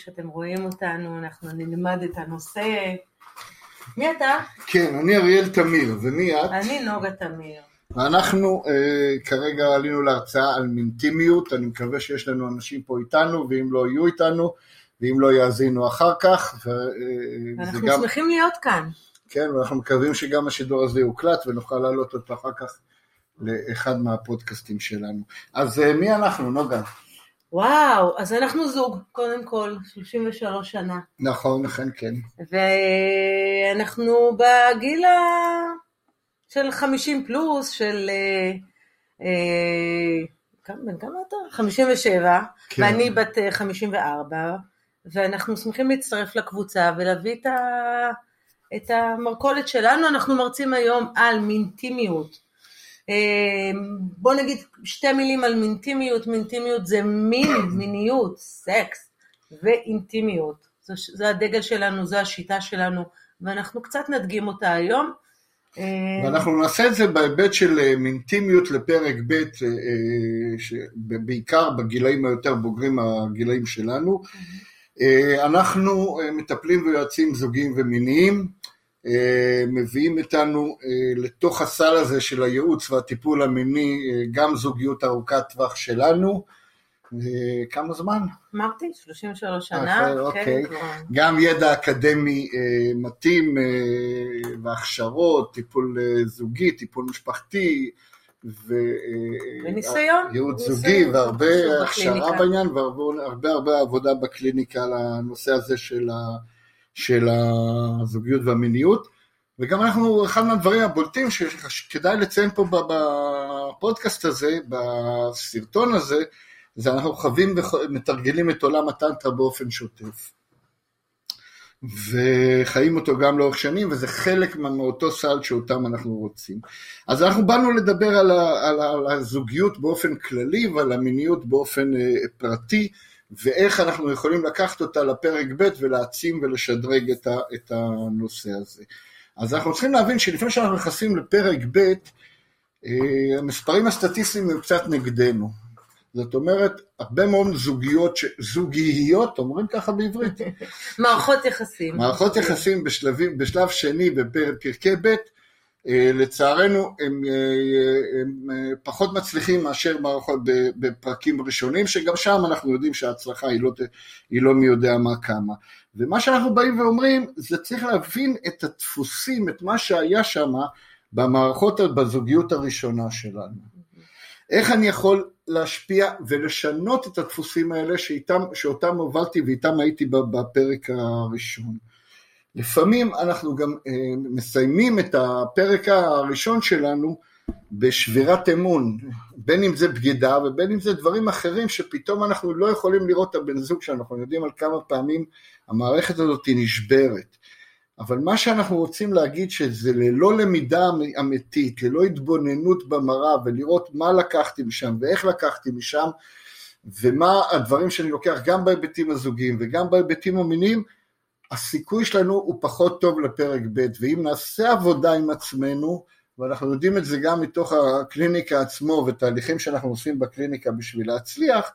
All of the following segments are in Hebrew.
שאתם רואים אותנו, אנחנו נלמד את הנושא. מי אתה? כן, אני אריאל תמיר, ומי את? אני נוגה תמיר. ואנחנו אה, כרגע עלינו להרצאה על מינטימיות, אני מקווה שיש לנו אנשים פה איתנו, ואם לא יהיו איתנו, ואם לא יאזינו אחר כך. ו, אה, אנחנו גם... שמחים להיות כאן. כן, ואנחנו מקווים שגם השידור הזה יוקלט ונוכל להעלות אותו אחר כך לאחד מהפודקאסטים שלנו. אז אה, מי אנחנו, נוגה? וואו, אז אנחנו זוג, קודם כל, 33 שנה. נכון, אכן כן. ואנחנו בגיל ה... של 50 פלוס, של... אה, אה, בן כמה אתה? 57, כן. ואני בת 54, אה, ואנחנו שמחים להצטרף לקבוצה ולהביא את, ה... את המרכולת שלנו. אנחנו מרצים היום על מינטימיות. אמ, בוא נגיד שתי מילים על מינטימיות, מינטימיות זה מין, מיניות, סקס ואינטימיות. זה, זה הדגל שלנו, זו השיטה שלנו, ואנחנו קצת נדגים אותה היום. אמ, ואנחנו נעשה את זה בהיבט של אה, מינטימיות לפרק ב', אה, בעיקר בגילאים היותר בוגרים, הגילאים שלנו. אנחנו אה, מטפלים ויועצים זוגיים ומיניים. אה, מביאים איתנו אה, לתוך הסל הזה של הייעוץ והטיפול המיני אה, גם זוגיות ארוכת טווח שלנו. כמה זמן? אמרתי, 33 שנה. כן, אוקיי. גם ידע אקדמי מתאים והכשרות, טיפול זוגי, טיפול משפחתי. וניסיון. ייעוץ זוגי והרבה הכשרה בעניין והרבה הרבה עבודה בקליניקה על הנושא הזה של ה... של הזוגיות והמיניות, וגם אנחנו, אחד מהדברים הבולטים שכדאי לציין פה בפודקאסט הזה, בסרטון הזה, זה אנחנו חווים ומתרגלים את עולם הטנטרה באופן שוטף. וחיים אותו גם לאורך שנים, וזה חלק מאותו סל שאותם אנחנו רוצים. אז אנחנו באנו לדבר על, ה, על, ה, על הזוגיות באופן כללי ועל המיניות באופן אה, פרטי, ואיך אנחנו יכולים לקחת אותה לפרק ב' ולהעצים ולשדרג את, ה, את הנושא הזה. אז אנחנו צריכים להבין שלפני שאנחנו נכנסים לפרק ב', אה, המספרים הסטטיסטיים הם קצת נגדנו. זאת אומרת, הרבה מאוד זוגיות, זוגיות, אומרים ככה בעברית. מערכות יחסים. מערכות יחסים בשלבים, בשלב שני בפרקי ב', לצערנו הם, אה, הם אה, פחות מצליחים מאשר מערכות בפרקים ראשונים, שגם שם אנחנו יודעים שההצלחה היא לא, היא לא מי יודע מה כמה. ומה שאנחנו באים ואומרים, זה צריך להבין את הדפוסים, את מה שהיה שם במערכות, בזוגיות הראשונה שלנו. איך אני יכול להשפיע ולשנות את הדפוסים האלה שאיתם, שאותם הובלתי ואיתם הייתי בפרק הראשון. לפעמים אנחנו גם אה, מסיימים את הפרק הראשון שלנו בשבירת אמון, בין אם זה בגידה ובין אם זה דברים אחרים שפתאום אנחנו לא יכולים לראות את הבן זוג שאנחנו יודעים על כמה פעמים המערכת הזאת היא נשברת. אבל מה שאנחנו רוצים להגיד שזה ללא למידה אמיתית, ללא התבוננות במראה ולראות מה לקחתי משם ואיך לקחתי משם ומה הדברים שאני לוקח גם בהיבטים הזוגיים וגם בהיבטים המיניים, הסיכוי שלנו הוא פחות טוב לפרק ב', ואם נעשה עבודה עם עצמנו, ואנחנו יודעים את זה גם מתוך הקליניקה עצמו ותהליכים שאנחנו עושים בקליניקה בשביל להצליח,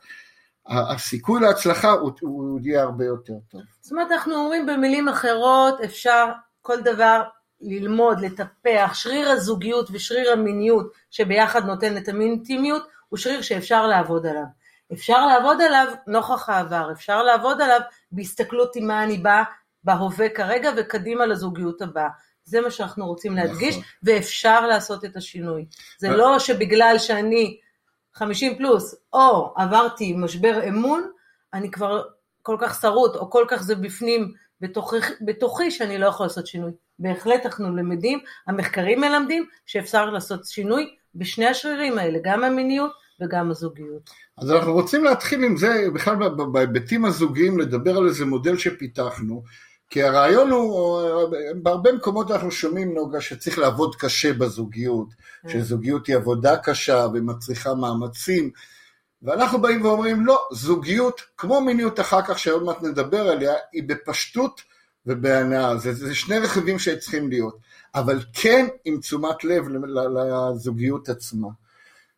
הסיכוי להצלחה הוא, הוא יהיה הרבה יותר טוב. זאת אומרת, אנחנו אומרים במילים אחרות, אפשר כל דבר ללמוד, לטפח, שריר הזוגיות ושריר המיניות שביחד נותן את המינטימיות, הוא שריר שאפשר לעבוד עליו. אפשר לעבוד עליו נוכח העבר, אפשר לעבוד עליו בהסתכלות עם מה אני באה בהווה כרגע וקדימה לזוגיות הבאה. זה מה שאנחנו רוצים להדגיש, נכון. ואפשר לעשות את השינוי. זה לא שבגלל שאני 50 פלוס, או עברתי משבר אמון, אני כבר כל כך שרוט, או כל כך זה בפנים, בתוכי, בתוכי שאני לא יכול לעשות שינוי. בהחלט אנחנו למדים, המחקרים מלמדים שאפשר לעשות שינוי בשני השרירים האלה, גם המיניות וגם הזוגיות. אז אנחנו רוצים להתחיל עם זה, בכלל בהיבטים הזוגיים, לדבר על איזה מודל שפיתחנו, כי הרעיון הוא, בהרבה מקומות אנחנו שומעים, נוגה, שצריך לעבוד קשה בזוגיות, mm. שזוגיות היא עבודה קשה ומצריכה מאמצים, ואנחנו באים ואומרים, לא, זוגיות, כמו מיניות אחר כך, שעוד מעט נדבר עליה, היא בפשטות ובהנאה, זה, זה שני רכיבים שצריכים להיות, אבל כן עם תשומת לב לזוגיות עצמה.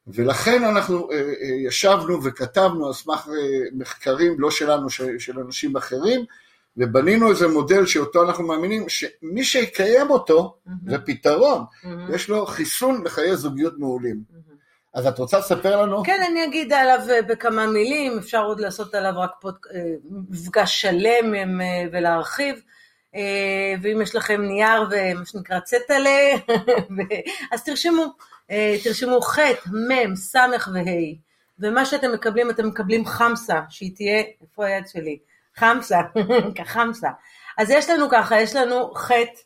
ולכן אנחנו אה, אה, ישבנו וכתבנו על סמך אה, מחקרים, לא שלנו, של אנשים אחרים, ובנינו איזה מודל שאותו אנחנו מאמינים שמי שיקיים אותו mm-hmm. זה פתרון, mm-hmm. יש לו חיסון לחיי זוגיות מעולים. Mm-hmm. אז את רוצה לספר לנו? כן, אני אגיד עליו בכמה מילים, אפשר עוד לעשות עליו רק פוד... מפגש שלם ולהרחיב. ואם יש לכם נייר ומה שנקרא צטלה, אז תרשמו, תרשמו ח', מ', ס' וה', ומה שאתם מקבלים, אתם מקבלים חמסה, שהיא תהיה, איפה היד שלי? חמסה, כחמסה. אז יש לנו ככה, יש לנו חטא,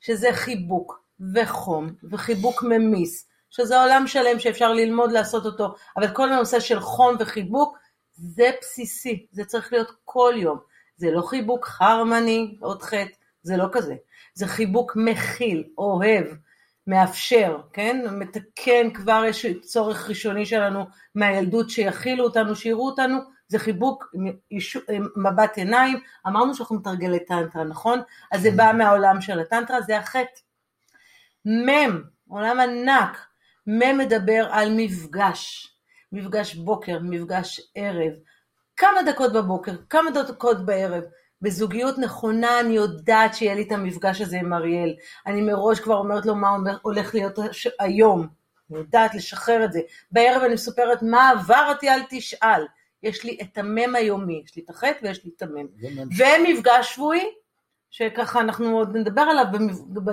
שזה חיבוק וחום וחיבוק ממיס, שזה עולם שלם שאפשר ללמוד לעשות אותו, אבל כל הנושא של חום וחיבוק זה בסיסי, זה צריך להיות כל יום. זה לא חיבוק חרמני, עוד חטא, זה לא כזה. זה חיבוק מכיל, אוהב, מאפשר, כן? מתקן כבר יש צורך ראשוני שלנו מהילדות שיכילו אותנו, שיראו אותנו, זה חיבוק מבט עיניים, אמרנו שאנחנו מתרגלי טנטרה, נכון? אז זה בא מהעולם של הטנטרה, זה החטא. מ', עולם ענק, מ' מדבר על מפגש, מפגש בוקר, מפגש ערב, כמה דקות בבוקר, כמה דקות בערב. בזוגיות נכונה אני יודעת שיהיה לי את המפגש הזה עם אריאל. אני מראש כבר אומרת לו מה הולך להיות היום. אני יודעת לשחרר את זה. בערב אני מספרת מה עברתי, אל תשאל. יש לי את המם היומי, יש לי את החטא ויש לי את המם. ומפגש שבועי, שככה אנחנו עוד נדבר עליו,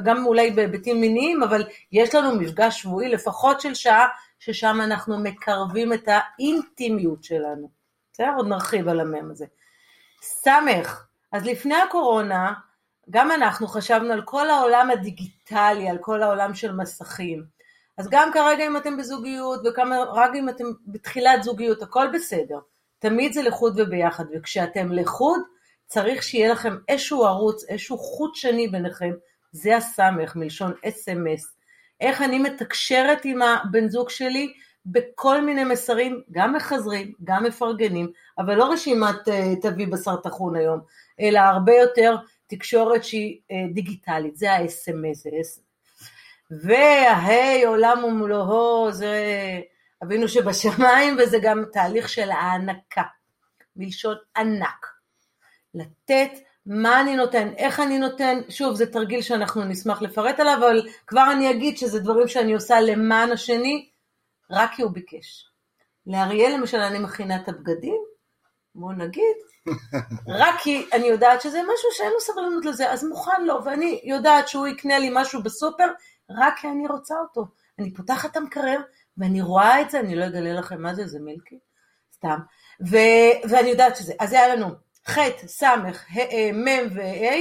גם אולי בהיבטים מיניים, אבל יש לנו מפגש שבועי לפחות של שעה, ששם אנחנו מקרבים את האינטימיות שלנו. בסדר? עוד נרחיב על המם הזה. סמך, אז לפני הקורונה, גם אנחנו חשבנו על כל העולם הדיגיטלי, על כל העולם של מסכים. אז גם כרגע אם אתם בזוגיות, ורק אם אתם בתחילת זוגיות, הכל בסדר. תמיד זה לחוד וביחד, וכשאתם לחוד, צריך שיהיה לכם איזשהו ערוץ, איזשהו חוט שני ביניכם, זה הסמך, מלשון אס.אם.אס. איך אני מתקשרת עם הבן זוג שלי בכל מיני מסרים, גם מחזרים, גם מפרגנים, אבל לא רשימת uh, תביא בשר טחון היום, אלא הרבה יותר תקשורת שהיא uh, דיגיטלית, זה ה-SMS, וההי עולם ומלואו, זה אבינו שבשמיים, וזה גם תהליך של הענקה, מלשון ענק. לתת מה אני נותן, איך אני נותן, שוב זה תרגיל שאנחנו נשמח לפרט עליו, אבל כבר אני אגיד שזה דברים שאני עושה למען השני, רק כי הוא ביקש. לאריאל למשל אני מכינה את הבגדים, בוא נגיד, רק כי אני יודעת שזה משהו שאין לו סבלנות לזה, אז מוכן לו, ואני יודעת שהוא יקנה לי משהו בסופר, רק כי אני רוצה אותו. אני פותחת את המקרר, ואני רואה את זה, אני לא אגלה לכם מה זה, זה מילקי, סתם, ו- ואני יודעת שזה. אז היה לנו ח', ס', מ' וה',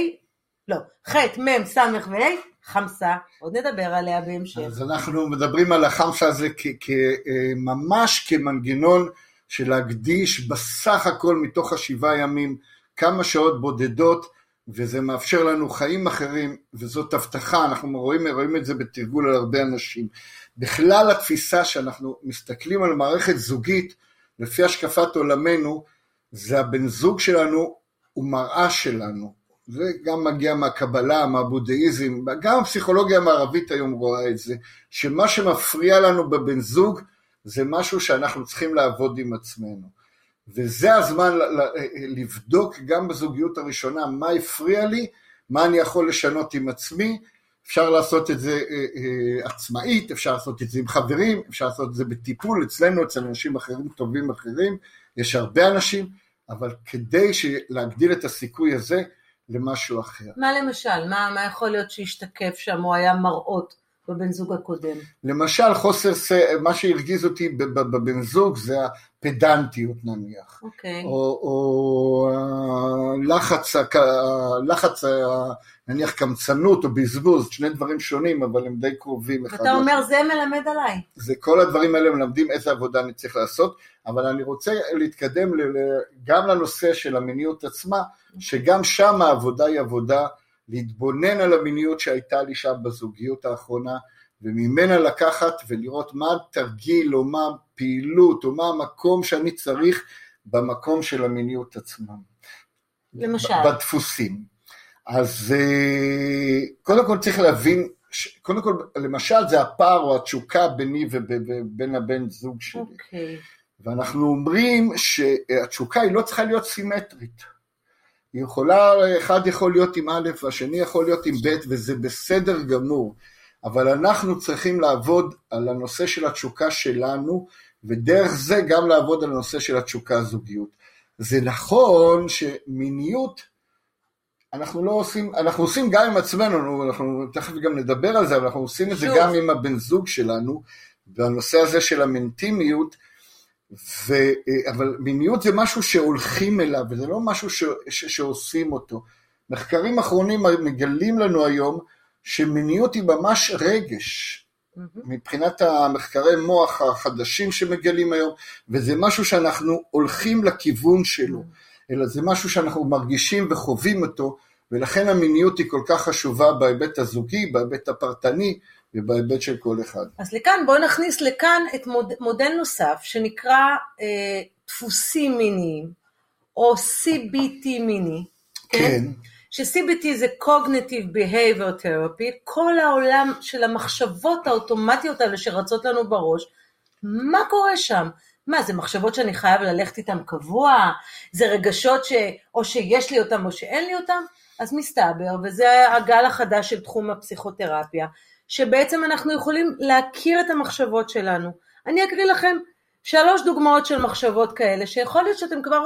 לא, ח', מ', ס' וה', חמסה, עוד נדבר עליה בהמשך. אז אנחנו מדברים על החמסה הזה ממש כמנגנון של להקדיש בסך הכל מתוך השבעה ימים כמה שעות בודדות, וזה מאפשר לנו חיים אחרים, וזאת הבטחה, אנחנו רואים, רואים את זה בתרגול על הרבה אנשים. בכלל התפיסה שאנחנו מסתכלים על מערכת זוגית, לפי השקפת עולמנו, זה הבן זוג שלנו הוא מראה שלנו. זה גם מגיע מהקבלה, מהבודהיזם, גם הפסיכולוגיה המערבית היום רואה את זה, שמה שמפריע לנו בבן זוג זה משהו שאנחנו צריכים לעבוד עם עצמנו. וזה הזמן לבדוק גם בזוגיות הראשונה מה הפריע לי, מה אני יכול לשנות עם עצמי, אפשר לעשות את זה אה, אה, עצמאית, אפשר לעשות את זה עם חברים, אפשר לעשות את זה בטיפול אצלנו, אצל אנשים אחרים טובים אחרים, יש הרבה אנשים, אבל כדי להגדיל את הסיכוי הזה למשהו אחר. מה למשל? מה, מה יכול להיות שהשתקף שם, או היה מראות בבן זוג הקודם? למשל, חוסר, ס... מה שהרגיז אותי בבן זוג זה הפדנטיות נניח, אוקיי. או, או לחץ, לחץ, נניח קמצנות או בזבוז, שני דברים שונים, אבל הם די קרובים אתה אומר, זה מלמד עליי. זה כל הדברים האלה מלמדים איזה עבודה אני צריך לעשות, אבל אני רוצה להתקדם גם לנושא של המיניות עצמה, שגם שם העבודה היא עבודה להתבונן על המיניות שהייתה לי שם בזוגיות האחרונה, וממנה לקחת ולראות מה התרגיל או מה הפעילות או מה המקום שאני צריך במקום של המיניות עצמה. למשל. בדפוסים. אז אה, קודם כל צריך להבין, קודם כל למשל זה הפער או התשוקה ביני ובין הבן זוג שלי. אוקיי. Okay. ואנחנו אומרים שהתשוקה היא לא צריכה להיות סימטרית. היא יכולה, אחד יכול להיות עם א' והשני יכול להיות עם ב' וזה בסדר גמור, אבל אנחנו צריכים לעבוד על הנושא של התשוקה שלנו, ודרך זה גם לעבוד על הנושא של התשוקה הזוגיות. זה נכון שמיניות, אנחנו לא עושים, אנחנו עושים גם עם עצמנו, אנחנו תכף גם נדבר על זה, אבל אנחנו עושים את זה גם עם הבן זוג שלנו, והנושא הזה של המנטימיות, ו, אבל מיניות זה משהו שהולכים אליו, וזה לא משהו ש, ש, שעושים אותו. מחקרים אחרונים מגלים לנו היום שמיניות היא ממש רגש. מבחינת המחקרי מוח החדשים שמגלים היום, וזה משהו שאנחנו הולכים לכיוון שלו. אלא זה משהו שאנחנו מרגישים וחווים אותו, ולכן המיניות היא כל כך חשובה בהיבט הזוגי, בהיבט הפרטני, ובהיבט של כל אחד. אז לכאן, בואו נכניס לכאן את מוד, מודל נוסף שנקרא אה, דפוסים מיניים, או CBT מיני. כן. כן. ש-CBT זה Cognitive Behavior Therapy, כל העולם של המחשבות האוטומטיות האלה שרצות לנו בראש, מה קורה שם? מה, זה מחשבות שאני חייב ללכת איתן קבוע? זה רגשות ש... או שיש לי אותן או שאין לי אותן? אז מסתבר, וזה הגל החדש של תחום הפסיכותרפיה, שבעצם אנחנו יכולים להכיר את המחשבות שלנו. אני אקריא לכם שלוש דוגמאות של מחשבות כאלה, שיכול להיות שאתם כבר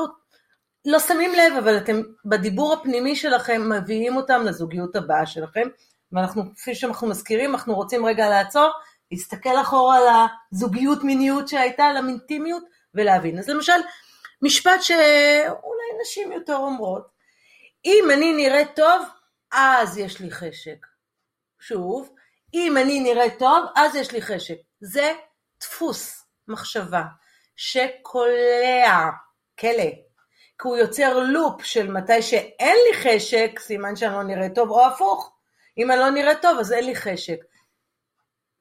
לא שמים לב, אבל אתם בדיבור הפנימי שלכם מביאים אותם לזוגיות הבאה שלכם, ואנחנו, כפי שאנחנו מזכירים, אנחנו רוצים רגע לעצור, להסתכל אחורה על הזוגיות מיניות שהייתה, על המינטימיות, ולהבין. אז למשל, משפט שאולי נשים יותר אומרות, אם אני נראית טוב, אז יש לי חשק. שוב, אם אני נראית טוב, אז יש לי חשק. זה דפוס מחשבה שקולע, כלא, כי הוא יוצר לופ של מתי שאין לי חשק, סימן שאני לא נראית טוב, או הפוך, אם אני לא נראית טוב אז אין לי חשק.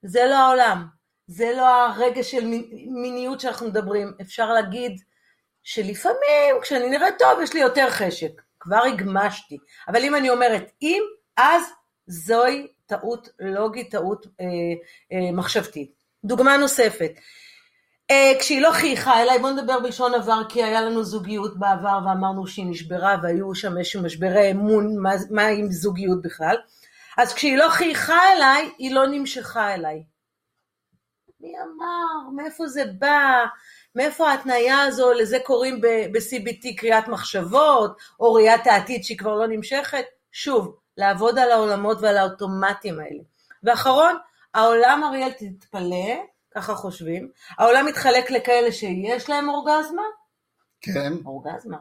זה לא העולם, זה לא הרגע של מיניות שאנחנו מדברים. אפשר להגיד שלפעמים כשאני נראית טוב יש לי יותר חשק, כבר הגמשתי. אבל אם אני אומרת אם, אז זוהי טעות לוגית, טעות אה, אה, מחשבתית. דוגמה נוספת, אה, כשהיא לא חייכה אליי, בואו נדבר בלשון עבר, כי היה לנו זוגיות בעבר ואמרנו שהיא נשברה והיו שם איזשהו משברי אמון, מה, מה עם זוגיות בכלל, אז כשהיא לא חייכה אליי, היא לא נמשכה אליי. מי אמר? מאיפה זה בא? מאיפה ההתניה הזו, לזה קוראים ב-CBT קריאת מחשבות, או ראיית העתיד שהיא כבר לא נמשכת? שוב, לעבוד על העולמות ועל האוטומטים האלה. ואחרון, העולם, אריאל, תתפלא, ככה חושבים, העולם מתחלק לכאלה שיש להם אורגזמה, כן. אורגזמה,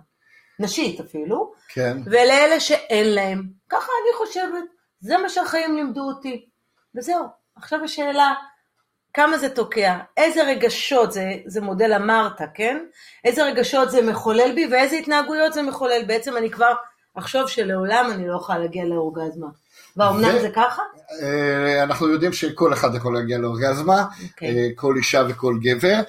נשית אפילו, כן. ולאלה שאין להם. ככה אני חושבת, זה מה שהחיים לימדו אותי. וזהו, עכשיו השאלה, כמה זה תוקע, איזה רגשות, זה, זה מודל אמרת, כן? איזה רגשות זה מחולל בי ואיזה התנהגויות זה מחולל. בעצם אני כבר אחשוב שלעולם אני לא אוכל להגיע לאורגזמה. והאומנם זה ככה? אה, אנחנו יודעים שכל אחד יכול להגיע לאורגזמה, okay. אוקיי. אה, כל אישה וכל גבר,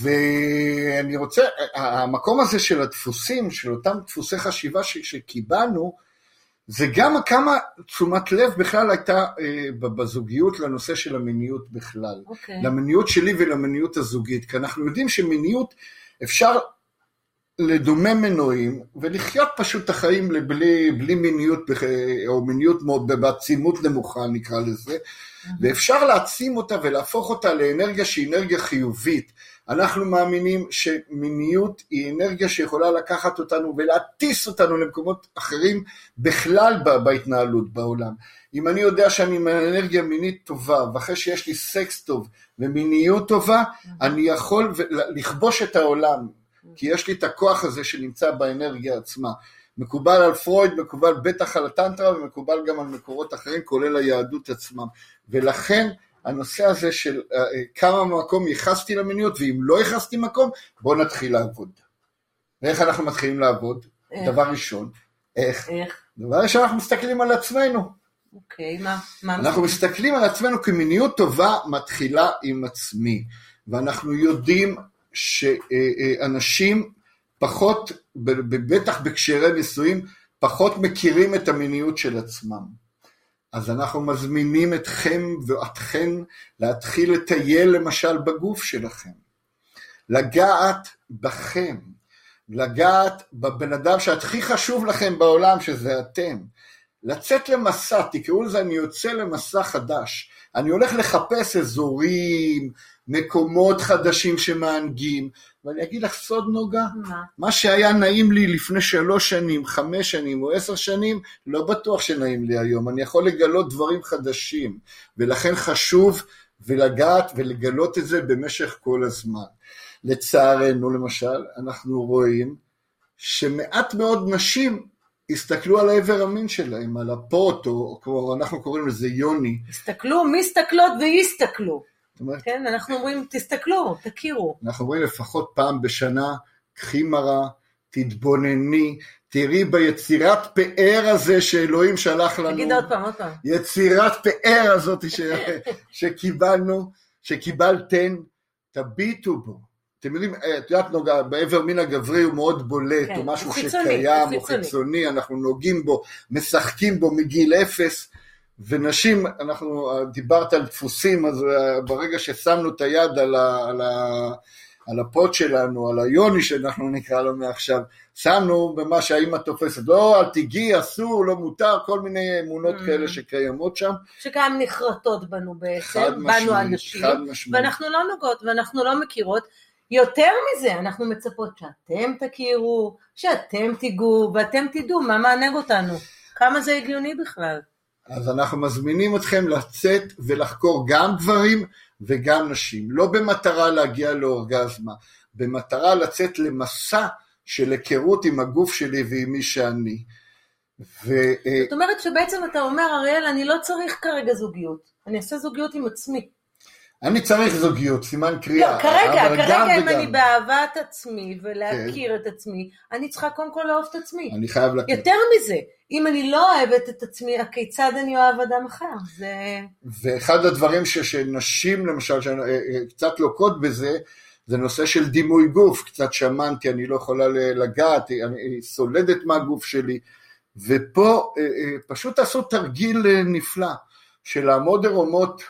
ואני רוצה, המקום הזה של הדפוסים, של אותם דפוסי חשיבה שקיבלנו, זה גם כמה תשומת לב בכלל הייתה אה, בזוגיות לנושא של המיניות בכלל. Okay. אוקיי. למיניות שלי ולמיניות הזוגית, כי אנחנו יודעים שמיניות אפשר לדומם מנועים ולחיות פשוט את החיים בלי, בלי מיניות או מיניות בעצימות נמוכה נקרא לזה ואפשר להעצים אותה ולהפוך אותה לאנרגיה שהיא אנרגיה חיובית. אנחנו מאמינים שמיניות היא אנרגיה שיכולה לקחת אותנו ולהטיס אותנו למקומות אחרים בכלל בהתנהלות בעולם. אם אני יודע שאני עם אנרגיה מינית טובה, ואחרי שיש לי סקס טוב ומיניות טובה, אני יכול לכבוש את העולם, כי יש לי את הכוח הזה שנמצא באנרגיה עצמה. מקובל על פרויד, מקובל בטח על הטנטרה ומקובל גם על מקורות אחרים, כולל היהדות עצמם. ולכן הנושא הזה של uh, כמה מקום ייחסתי למיניות, ואם לא ייחסתי מקום, בואו נתחיל לעבוד. ואיך אנחנו מתחילים לעבוד? איך? דבר ראשון, איך? איך? דבר ראשון, אנחנו מסתכלים על עצמנו. אוקיי, מה? מה אנחנו מסתכלים על עצמנו כמיניות טובה מתחילה עם עצמי, ואנחנו יודעים שאנשים פחות, בטח בקשרי נישואים, פחות מכירים את המיניות של עצמם. אז אנחנו מזמינים אתכם ואתכן להתחיל לטייל למשל בגוף שלכם, לגעת בכם, לגעת בבן אדם שהכי חשוב לכם בעולם, שזה אתם. לצאת למסע, תקראו לזה אני יוצא למסע חדש. אני הולך לחפש אזורים, מקומות חדשים שמענגים, ואני אגיד לך סוד נוגה, מה? מה שהיה נעים לי לפני שלוש שנים, חמש שנים או עשר שנים, לא בטוח שנעים לי היום, אני יכול לגלות דברים חדשים, ולכן חשוב ולגעת ולגלות את זה במשך כל הזמן. לצערנו למשל, אנחנו רואים שמעט מאוד נשים הסתכלו על העבר המין שלהם, על הפוט, או כמו אנחנו קוראים לזה יוני. הסתכלו, מסתכלות והסתכלו. אומרת, כן, אנחנו אומרים, תסתכלו, תכירו. אנחנו אומרים לפחות פעם בשנה, קחי מראה, תתבונני, תראי ביצירת פאר הזה שאלוהים שלח לנו. תגיד עוד פעם, עוד פעם. יצירת פאר הזאת ש... שקיבלנו, שקיבלתן, תביטו בו. אתם יודעים, את יודעת נוגע, בעבר מין הגברי הוא מאוד בולט, כן, או משהו חיצוני, שקיים, או חיצוני, אנחנו נוגעים בו, משחקים בו מגיל אפס. ונשים, אנחנו, דיברת על דפוסים, אז אה, ברגע ששמנו את היד על, ה, על, ה, על הפוט שלנו, על היוני שאנחנו נקרא לו מעכשיו, שמנו במה שהאימא תופסת, לא, אל תיגעי, אסור, לא מותר, כל מיני אמונות mm. כאלה שקיימות שם. שגם נחרטות בנו בעצם, בנו הנשים, ואנחנו לא נוגעות ואנחנו לא מכירות. יותר מזה, אנחנו מצפות שאתם תכירו, שאתם תיגעו, ואתם תדעו מה מענג אותנו. כמה זה הגיוני בכלל. אז אנחנו מזמינים אתכם לצאת ולחקור גם גברים וגם נשים, לא במטרה להגיע לאורגזמה, במטרה לצאת למסע של היכרות עם הגוף שלי ועם מי שאני. ו... אה, זאת אומרת שבעצם אתה אומר, אריאל, אני לא צריך כרגע זוגיות, אני אעשה זוגיות עם עצמי. אני צריך זוגיות, סימן קריאה. לא, כרגע, כרגע אם וגם. אני באהבת עצמי ולהכיר כן. את עצמי, אני צריכה קודם כל לאהוב את עצמי. אני חייב להכיר. יותר מזה, אם אני לא אוהבת את עצמי, הכיצד אני אוהב אדם אחר? זה... ואחד הדברים ש, שנשים למשל, שקצת לוקות בזה, זה נושא של דימוי גוף, קצת שמנתי, אני לא יכולה לגעת, אני סולדת מהגוף שלי, ופה אה, אה, פשוט עשו תרגיל אה, נפלא, של לעמוד ערומות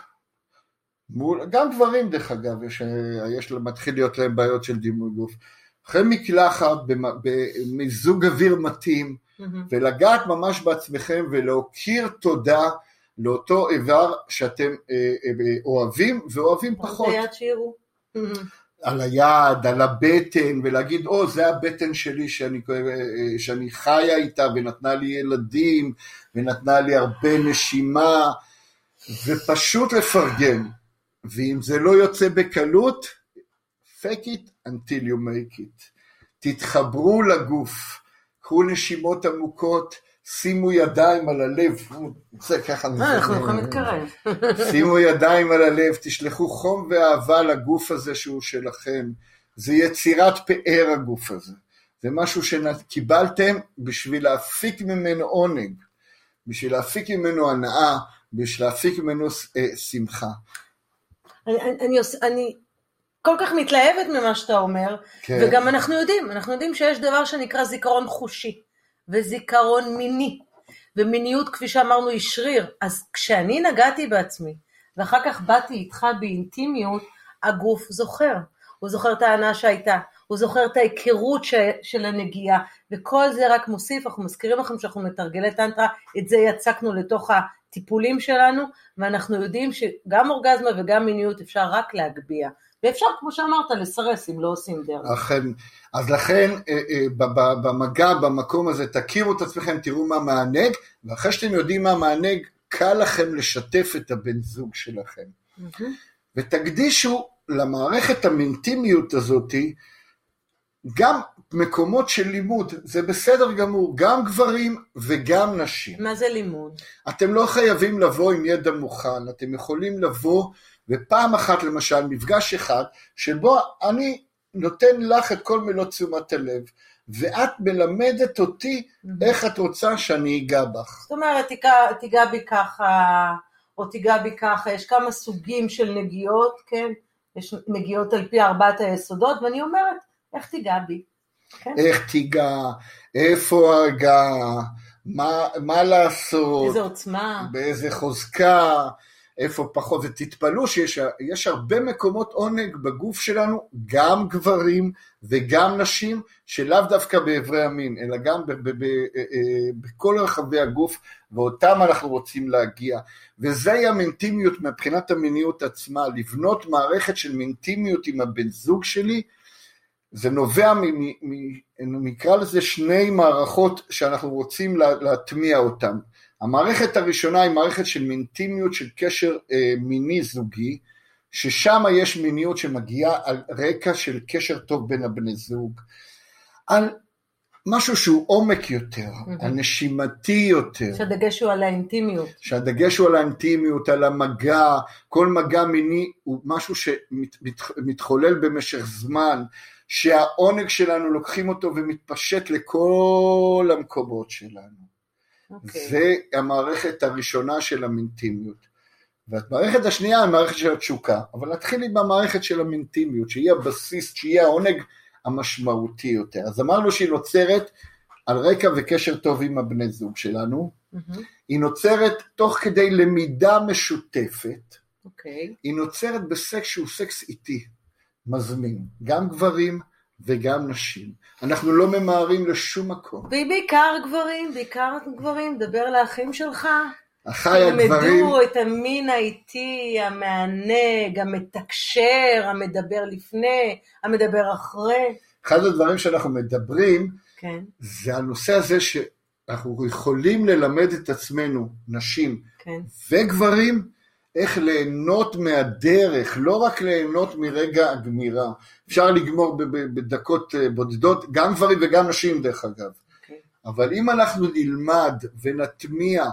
מול, גם גברים דרך אגב, יש, יש מתחיל להיות להם בעיות של דימוי גוף. אחרי מקלחת, במיזוג אוויר מתאים, mm-hmm. ולגעת ממש בעצמכם ולהכיר תודה לאותו איבר שאתם אה, אה, אוהבים ואוהבים פחות. על היד שיראו. על היד, על הבטן, ולהגיד, או, oh, זה הבטן שלי שאני, אה, שאני חיה איתה, ונתנה לי ילדים, ונתנה לי הרבה נשימה, ופשוט לפרגן. ואם זה לא יוצא בקלות, fake it until you make it. תתחברו לגוף, קחו נשימות עמוקות, שימו ידיים על הלב, זה ככה נזה. אנחנו יכולים להתקרב. שימו ידיים על הלב, תשלחו חום ואהבה לגוף הזה שהוא שלכם. זה יצירת פאר הגוף הזה. זה משהו שקיבלתם בשביל להפיק ממנו עונג, בשביל להפיק ממנו הנאה, בשביל להפיק ממנו אה, שמחה. אני, אני, אני כל כך מתלהבת ממה שאתה אומר, כן. וגם אנחנו יודעים, אנחנו יודעים שיש דבר שנקרא זיכרון חושי, וזיכרון מיני, ומיניות כפי שאמרנו היא שריר, אז כשאני נגעתי בעצמי, ואחר כך באתי איתך באינטימיות, הגוף זוכר, הוא זוכר את ההנאה שהייתה, הוא זוכר את ההיכרות ש... של הנגיעה, וכל זה רק מוסיף, אנחנו מזכירים לכם שאנחנו מתרגלי טנטרה, את זה יצקנו לתוך הטיפולים שלנו, ואנחנו יודעים שגם אורגזמה וגם מיניות אפשר רק להגביה, ואפשר, כמו שאמרת, לסרס אם לא עושים דרך. אכן, אז לכן אה, אה, במגע, במקום הזה, תכירו את עצמכם, תראו מה מענג, ואחרי שאתם יודעים מה מענג, קל לכם לשתף את הבן זוג שלכם. ותקדישו למערכת המינטימיות הזאתי גם מקומות של לימוד, זה בסדר גמור, גם גברים וגם נשים. מה זה לימוד? אתם לא חייבים לבוא עם ידע מוכן, אתם יכולים לבוא ופעם אחת למשל, מפגש אחד, שבו אני נותן לך את כל מילות תשומת הלב, ואת מלמדת אותי איך את רוצה שאני אגע בך. זאת אומרת, תיגע, תיגע בי ככה, או תיגע בי ככה, יש כמה סוגים של נגיעות, כן? יש נגיעות על פי ארבעת היסודות, ואני אומרת, איך תיגע בי? כן? איך תיגע, איפה ההגעה, מה, מה לעשות, איזה עוצמה. באיזה חוזקה, איפה פחות, ותתפלאו שיש יש הרבה מקומות עונג בגוף שלנו, גם גברים וגם נשים, שלאו דווקא באיברי המין, אלא גם ב- ב- ב- אה, אה, בכל רחבי הגוף, ואותם אנחנו רוצים להגיע. וזוהי המינטימיות מבחינת המיניות עצמה, לבנות מערכת של מינטימיות עם הבן זוג שלי, זה נובע, מ- מ- מ- נקרא לזה שני מערכות שאנחנו רוצים לה- להטמיע אותן. המערכת הראשונה היא מערכת של מינטימיות של קשר אה, מיני זוגי, ששם יש מיניות שמגיעה על רקע של קשר טוב בין הבני זוג, על משהו שהוא עומק יותר, על נשימתי יותר, שהדגש הוא על האינטימיות. שהדגש הוא על האינטימיות, על המגע, כל מגע מיני הוא משהו שמתחולל במשך זמן, שהעונג שלנו לוקחים אותו ומתפשט לכל המקומות שלנו. אוקיי. זה המערכת הראשונה של המינטימיות. והמערכת השנייה היא המערכת של התשוקה, אבל נתחיל עם המערכת של המינטימיות, שהיא הבסיס, שהיא העונג המשמעותי יותר. אז אמרנו שהיא נוצרת על רקע וקשר טוב עם הבני זוג שלנו, מהמם. היא נוצרת תוך כדי למידה משותפת, אוקיי. היא נוצרת בסקס שהוא סקס איטי, מזמין, גם גברים וגם נשים. אנחנו לא ממהרים לשום מקום. והיא בעיקר גברים, בעיקר גברים, דבר לאחים שלך. אחיי הגברים, תלמדו את המין האיטי, המענג, המתקשר, המדבר לפני, המדבר אחרי. אחד הדברים שאנחנו מדברים, כן, זה הנושא הזה שאנחנו יכולים ללמד את עצמנו, נשים כן. וגברים, איך ליהנות מהדרך, לא רק ליהנות מרגע הגמירה. אפשר לגמור בדקות אה, בודדות, גם גברים וגם נשים דרך אגב. אוקיי. אבל אם אנחנו נלמד ונטמיע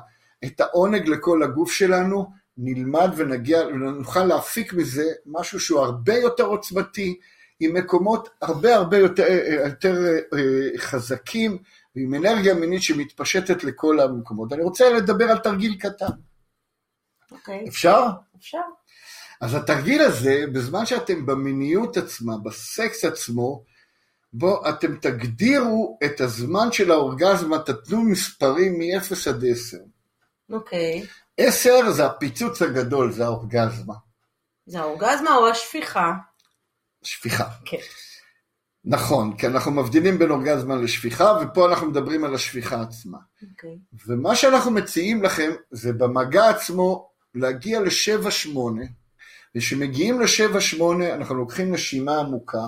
את העונג לכל הגוף שלנו, נלמד ונגיע, ונוכל להפיק מזה משהו שהוא הרבה יותר עוצמתי, עם מקומות הרבה הרבה יותר, יותר אה, חזקים, ועם אנרגיה מינית שמתפשטת לכל המקומות. אני רוצה לדבר על תרגיל קטן. אוקיי, אפשר? אפשר. אז התרגיל הזה, בזמן שאתם במיניות עצמה, בסקס עצמו, בו אתם תגדירו את הזמן של האורגזמה, תתנו מספרים מ-0 עד 10. אוקיי. 10 זה הפיצוץ הגדול, זה האורגזמה. זה האורגזמה או השפיכה? שפיכה. כן. נכון, כי אנחנו מבדילים בין אורגזמה לשפיכה, ופה אנחנו מדברים על השפיכה עצמה. אוקיי. ומה שאנחנו מציעים לכם, זה במגע עצמו להגיע ל-7-8, וכשמגיעים ל-7-8 אנחנו לוקחים נשימה עמוקה,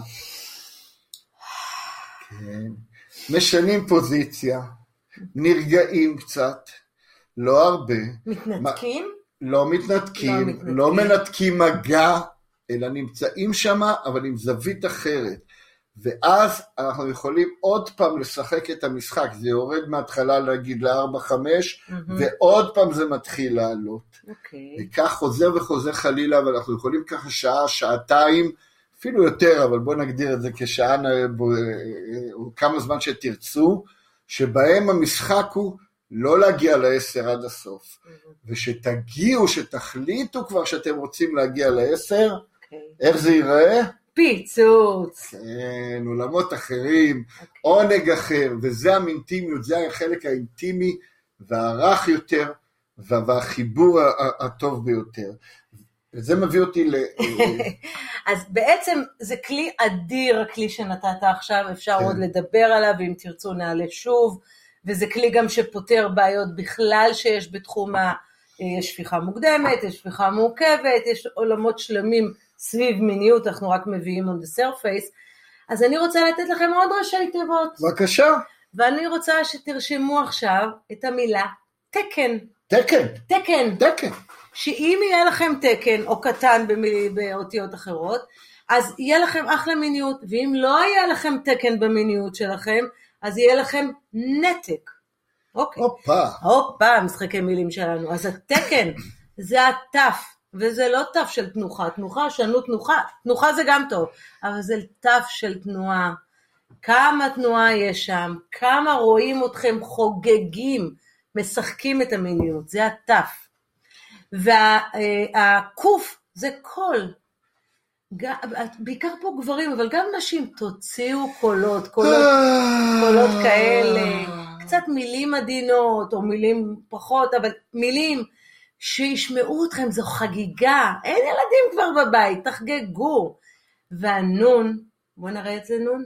כן, משנים פוזיציה, נרגעים קצת, לא הרבה, מתנתקים? לא מתנתקים, לא מתנתקים. לא מנתקים מגע, אלא נמצאים שם, אבל עם זווית אחרת. ואז אנחנו יכולים עוד פעם לשחק את המשחק, זה יורד מההתחלה להגיד ל-4-5, מהמם. ועוד פעם זה מתחיל לעלות. אוקיי. וכך חוזר וחוזר חלילה, ואנחנו יכולים ככה שעה, שעתיים, אפילו יותר, אבל בואו נגדיר את זה כשעה, נ- בו- או כמה זמן שתרצו, שבהם המשחק הוא לא להגיע לעשר עד הסוף. ושתגיעו, שתחליטו כבר שאתם רוצים להגיע לעשר, אוקיי. איך זה ייראה? פיצוץ. כן, עולמות אחרים, אוקיי. עונג אחר, וזה המינטימיות, זה החלק האינטימי והרך יותר, וה- והחיבור הטוב ביותר. וזה מביא אותי ל... אז בעצם זה כלי אדיר, הכלי שנתת עכשיו, אפשר כן. עוד לדבר עליו, ואם תרצו נעלה שוב, וזה כלי גם שפותר בעיות בכלל שיש בתחום ה... יש שפיכה מוקדמת, יש שפיכה מורכבת, יש עולמות שלמים סביב מיניות, אנחנו רק מביאים on the surface, אז אני רוצה לתת לכם עוד ראשי תיבות. בבקשה. ואני רוצה שתרשמו עכשיו את המילה תקן. תקן. תקן. תקן. שאם יהיה לכם תקן או קטן במיל... באותיות אחרות, אז יהיה לכם אחלה מיניות, ואם לא יהיה לכם תקן במיניות שלכם, אז יהיה לכם נתק. אוקיי. הופה. הופה, משחקי מילים שלנו. אז התקן זה התף, וזה לא תף של תנוחה, תנוחה, שנו תנוחה, תנוחה זה גם טוב, אבל זה תף של תנועה. כמה תנועה יש שם, כמה רואים אתכם חוגגים, משחקים את המיניות, זה התף. והקוף זה קול. בעיקר פה גברים, אבל גם נשים, תוציאו קולות, קולות, קולות כאלה, קצת מילים עדינות, או מילים פחות, אבל מילים שישמעו אתכם, זו חגיגה, אין ילדים כבר בבית, תחגגו. והנון, בואו נראה את זה נון.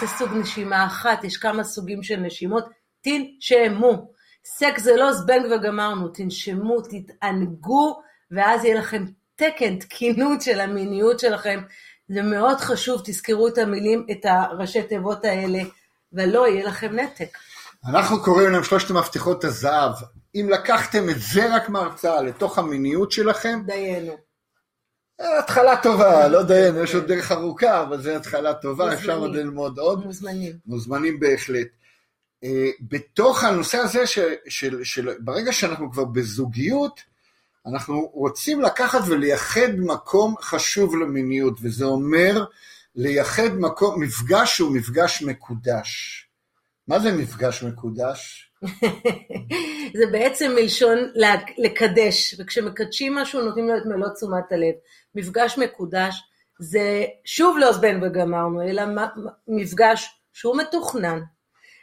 זה סוג נשימה אחת, יש כמה סוגים של נשימות, תנשמו. סקס זה לא זבנג וגמרנו, תנשמו, תתענגו, ואז יהיה לכם תקן, תקינות של המיניות שלכם. זה מאוד חשוב, תזכרו את המילים, את הראשי תיבות האלה, ולא יהיה לכם נתק. אנחנו קוראים להם שלושת מפתחות הזהב. אם לקחתם את זה רק מהרצאה לתוך המיניות שלכם, דיינו. התחלה טובה, לא דיינו, יש עוד דרך ארוכה, אבל זו התחלה טובה. אפשר עוד ללמוד עוד. מוזמנים. מוזמנים בהחלט. אה, בתוך הנושא הזה, של, של, של, ברגע שאנחנו כבר בזוגיות, אנחנו רוצים לקחת ולייחד מקום חשוב למיניות, וזה אומר לייחד מקום, מפגש שהוא מפגש מקודש. מה זה מפגש מקודש? זה בעצם מלשון לקדש, וכשמקדשים משהו נותנים לו את מלוא תשומת הלב. מפגש מקודש זה שוב לא זבנג וגמרנו, אלא מפגש שהוא מתוכנן,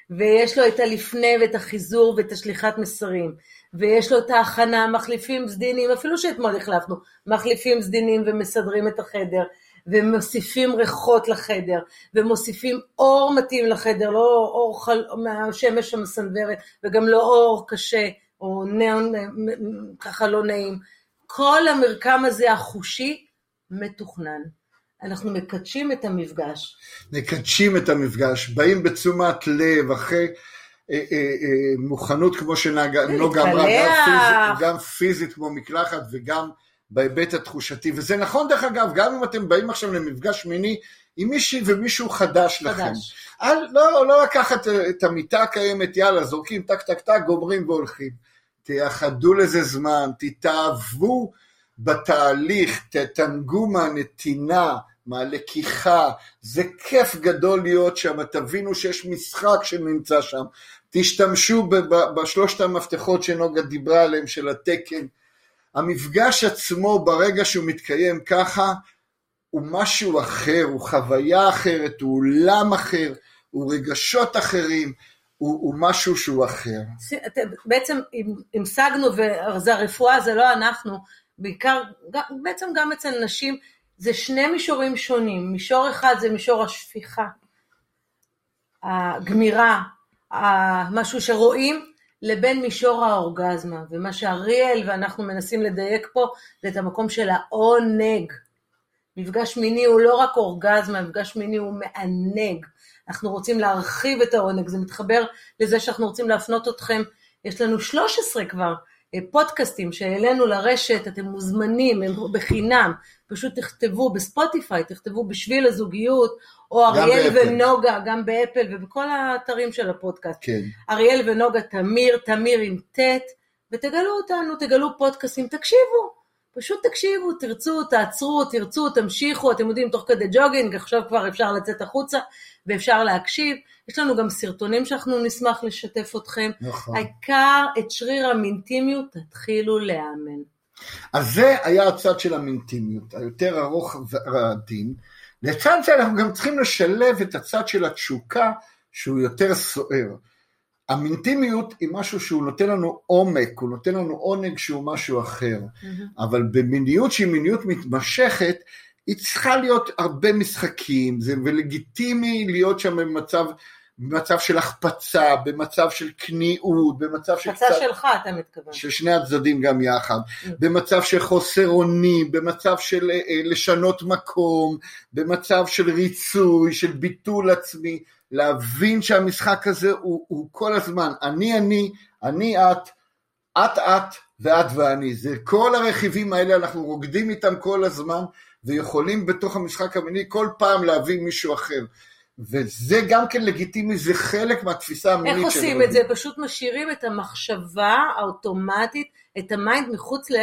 ויש לו את הלפני ואת החיזור ואת השליחת מסרים, ויש לו את ההכנה, מחליפים סדינים, אפילו שאתמול החלפנו, מחליפים סדינים ומסדרים את החדר, ומוסיפים ריחות לחדר, ומוסיפים אור מתאים לחדר, לא אור חל... מהשמש המסנוורת, וגם לא אור קשה, או ניאון ככה לא נעים. כל המרקם הזה החושי מתוכנן. אנחנו מקדשים את המפגש. מקדשים את המפגש, באים בתשומת לב, אחרי אה, אה, אה, מוכנות כמו שנוגה אמרה, גם גם פיזית כמו מקלחת וגם בהיבט התחושתי, וזה נכון דרך אגב, גם אם אתם באים עכשיו למפגש מיני עם מישהי ומישהו חדש, חדש. לכם. אל, לא, לא לקחת את המיטה הקיימת, יאללה, זורקים טק טק טק, גומרים והולכים. תייחדו לזה זמן, תתאהבו בתהליך, תתענגו מהנתינה, מהלקיחה, זה כיף גדול להיות שם, תבינו שיש משחק שנמצא שם, תשתמשו בשלושת המפתחות שנוגה דיברה עליהם של התקן, המפגש עצמו ברגע שהוא מתקיים ככה הוא משהו אחר, הוא חוויה אחרת, הוא עולם אחר, הוא רגשות אחרים, הוא, הוא משהו שהוא אחר. בעצם המשגנו, וזה הרפואה, זה לא אנחנו, בעיקר, בעצם גם אצל נשים, זה שני מישורים שונים. מישור אחד זה מישור השפיכה, הגמירה, משהו שרואים, לבין מישור האורגזמה. ומה שאריאל ואנחנו מנסים לדייק פה, זה את המקום של העונג. מפגש מיני הוא לא רק אורגזמה, מפגש מיני הוא מענג. אנחנו רוצים להרחיב את העונג, זה מתחבר לזה שאנחנו רוצים להפנות אתכם, יש לנו 13 כבר פודקאסטים שהעלינו לרשת, אתם מוזמנים, הם בחינם, פשוט תכתבו בספוטיפיי, תכתבו בשביל הזוגיות, או אריאל ונוגה, גם באפל ובכל האתרים של הפודקאסט. כן. אריאל ונוגה תמיר, תמיר עם ט', ותגלו אותנו, תגלו פודקאסטים, תקשיבו, פשוט תקשיבו, תרצו, תעצרו, תרצו, תמשיכו, אתם יודעים, תוך כדי ג'וגינג, עכשיו כבר אפשר לצאת החוצה ואפשר להקשיב. יש לנו גם סרטונים שאנחנו נשמח לשתף אתכם. נכון. העיקר את שריר המינטימיות תתחילו לאמן. אז זה היה הצד של המינטימיות, היותר ארוך ועדין. לצד זה אנחנו גם צריכים לשלב את הצד של התשוקה שהוא יותר סוער. המינטימיות היא משהו שהוא נותן לנו עומק, הוא נותן לנו עונג שהוא משהו אחר, mm-hmm. אבל במיניות שהיא מיניות מתמשכת, היא צריכה להיות הרבה משחקים, זה ולגיטימי להיות שם במצב במצב של החפצה, במצב של כניעות, במצב של החפצה שלך אתה מתכוון. של שני הצדדים גם יחד, במצב של חוסר אונים, במצב של אה, אה, לשנות מקום, במצב של ריצוי, של ביטול עצמי, להבין שהמשחק הזה הוא, הוא כל הזמן אני אני, אני את, את את ואת ואני, זה כל הרכיבים האלה אנחנו רוקדים איתם כל הזמן ויכולים בתוך המשחק המיני כל פעם להבין מישהו אחר. וזה גם כן לגיטימי, זה חלק מהתפיסה המינית איך עושים את זה? פשוט משאירים את המחשבה האוטומטית, את ה mind מחוץ ל,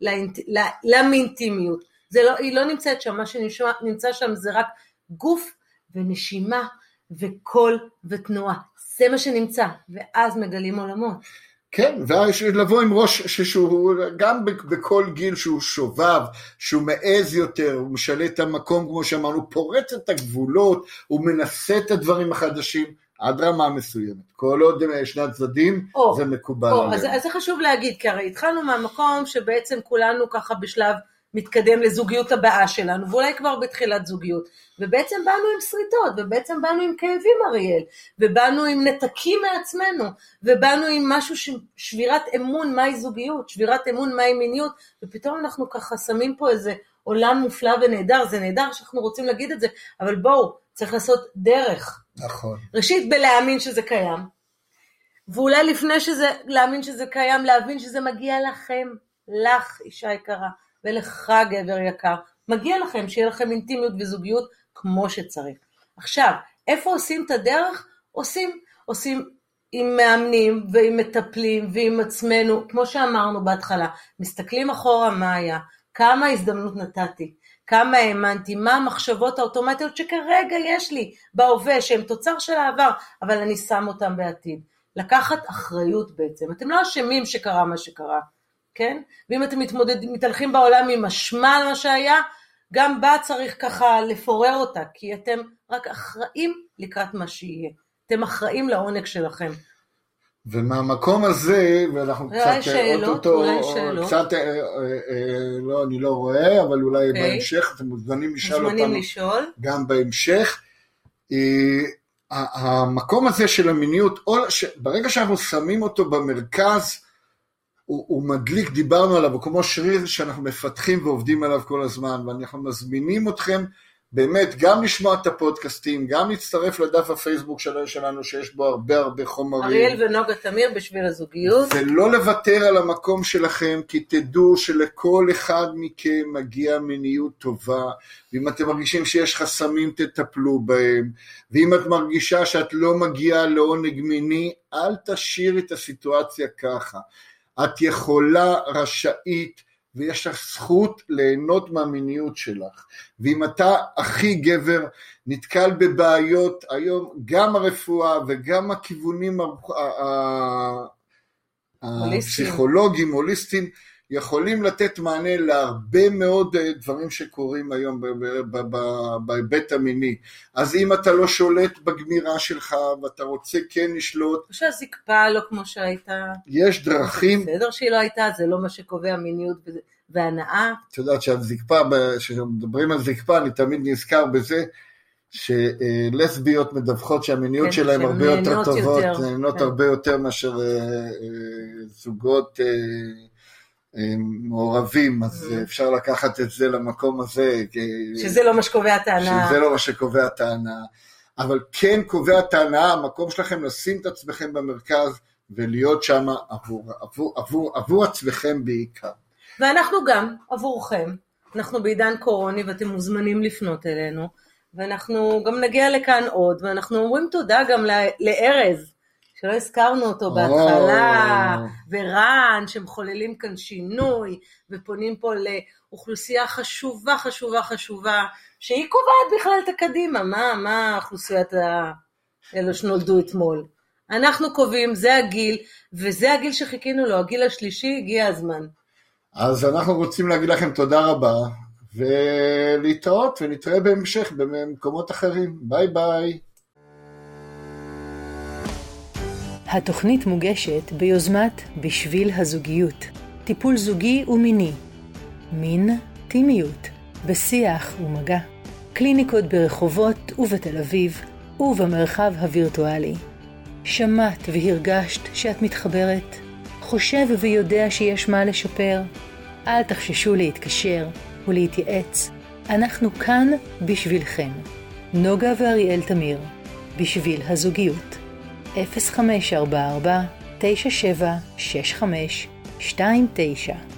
לאינט, למינטימיות. לא, היא לא נמצאת שם, מה שנמצא שם זה רק גוף ונשימה וקול ותנועה. זה מה שנמצא, ואז מגלים עולמות. כן, ולבוא עם ראש שהוא גם בכל גיל שהוא שובב, שהוא מעז יותר, הוא משנה את המקום כמו שאמרנו, פורץ את הגבולות, הוא מנסה את הדברים החדשים עד רמה מסוימת. כל עוד שני הצדדים או, זה מקובל או, עליהם. אז, אז זה חשוב להגיד, כי הרי התחלנו מהמקום שבעצם כולנו ככה בשלב מתקדם לזוגיות הבאה שלנו, ואולי כבר בתחילת זוגיות. ובעצם באנו עם שריטות, ובעצם באנו עם כאבים אריאל, ובאנו עם נתקים מעצמנו, ובאנו עם משהו, ש... שבירת אמון מהי זוגיות, שבירת אמון מהי מיניות, ופתאום אנחנו ככה שמים פה איזה עולם מופלא ונהדר, זה נהדר שאנחנו רוצים להגיד את זה, אבל בואו, צריך לעשות דרך. נכון. ראשית בלהאמין שזה קיים, ואולי לפני שזה, להאמין שזה קיים, להבין שזה מגיע לכם, לך אישה יקרה. ולך גבר יקר, מגיע לכם שיהיה לכם אינטימיות וזוגיות כמו שצריך. עכשיו, איפה עושים את הדרך? עושים, עושים עם מאמנים ועם מטפלים ועם עצמנו, כמו שאמרנו בהתחלה, מסתכלים אחורה מה היה, כמה הזדמנות נתתי, כמה האמנתי, מה המחשבות האוטומטיות שכרגע יש לי בהווה, שהן תוצר של העבר, אבל אני שם אותן בעתיד. לקחת אחריות בעצם. אתם לא אשמים שקרה מה שקרה. כן? ואם אתם מתמודדים, מתהלכים בעולם עם אשמה על מה שהיה, גם בה צריך ככה לפורר אותה, כי אתם רק אחראים לקראת מה שיהיה. אתם אחראים לעונג שלכם. ומהמקום הזה, ואנחנו קצת, שאלות, אותו, אולי שאלות, קצת, אה, אה, אה, לא, אני לא רואה, אבל אולי okay. אוקיי. בהמשך, אתם מוזמנים לשאול אותנו, מוזמנים לשאול, גם בהמשך. אה, המקום הזה של המיניות, ברגע שאנחנו שמים אותו במרכז, הוא, הוא מדליק, דיברנו עליו, הוא כמו שריר שאנחנו מפתחים ועובדים עליו כל הזמן, ואנחנו מזמינים אתכם באמת גם לשמוע את הפודקאסטים, גם להצטרף לדף הפייסבוק שלנו שיש בו הרבה הרבה חומרים. אריאל ונוגה תמיר בשביל הזוגיות. ולא לוותר על המקום שלכם, כי תדעו שלכל אחד מכם מגיע מיניות טובה, ואם אתם מרגישים שיש חסמים תטפלו בהם, ואם את מרגישה שאת לא מגיעה לעונג מיני, אל תשאירי את הסיטואציה ככה. את יכולה, רשאית, ויש לך זכות ליהנות מהמיניות שלך. ואם אתה הכי גבר נתקל בבעיות, היום גם הרפואה וגם הכיוונים הפסיכולוגיים, הוליסטיים, יכולים לתת מענה להרבה מאוד אה, דברים שקורים היום בהיבט המיני. אז אם אתה לא שולט בגמירה שלך ואתה רוצה כן לשלוט... או שהזקפה לא כמו שהייתה. יש דרכים... בסדר שהיא לא הייתה, זה לא מה שקובע מיניות והנאה. את יודעת שהזקפה, כשמדברים על זקפה, אני תמיד נזכר בזה. שלסביות מדווחות שהמיניות כן, שלהם הרבה יותר טובות, נהנות כן. הרבה יותר מאשר אה, אה, זוגות מעורבים, אז mm-hmm. אפשר לקחת את זה למקום הזה. שזה לא מה שקובע ההנאה. שזה לא מה שקובע ההנאה. אבל כן קובע ההנאה, המקום שלכם לשים את עצמכם במרכז ולהיות שם עבור, עבור, עבור, עבור עצמכם בעיקר. ואנחנו גם עבורכם, אנחנו בעידן קורוני ואתם מוזמנים לפנות אלינו, ואנחנו גם נגיע לכאן עוד, ואנחנו אומרים תודה גם לארז. שלא הזכרנו אותו בהתחלה, ורן, שמחוללים כאן שינוי, ופונים פה לאוכלוסייה חשובה, חשובה, חשובה, שהיא קובעת בכלל את הקדימה, מה, מה אוכלוסיית האלו שנולדו אתמול. אנחנו קובעים, זה הגיל, וזה הגיל שחיכינו לו, הגיל השלישי, הגיע הזמן. אז אנחנו רוצים להגיד לכם תודה רבה, ולהתראות, ונתראה בהמשך במקומות אחרים. ביי ביי. התוכנית מוגשת ביוזמת בשביל הזוגיות, טיפול זוגי ומיני, מין, טימיות, בשיח ומגע, קליניקות ברחובות ובתל אביב, ובמרחב הווירטואלי. שמעת והרגשת שאת מתחברת? חושב ויודע שיש מה לשפר? אל תחששו להתקשר ולהתייעץ, אנחנו כאן בשבילכם. נוגה ואריאל תמיר, בשביל הזוגיות. 0544 9765 29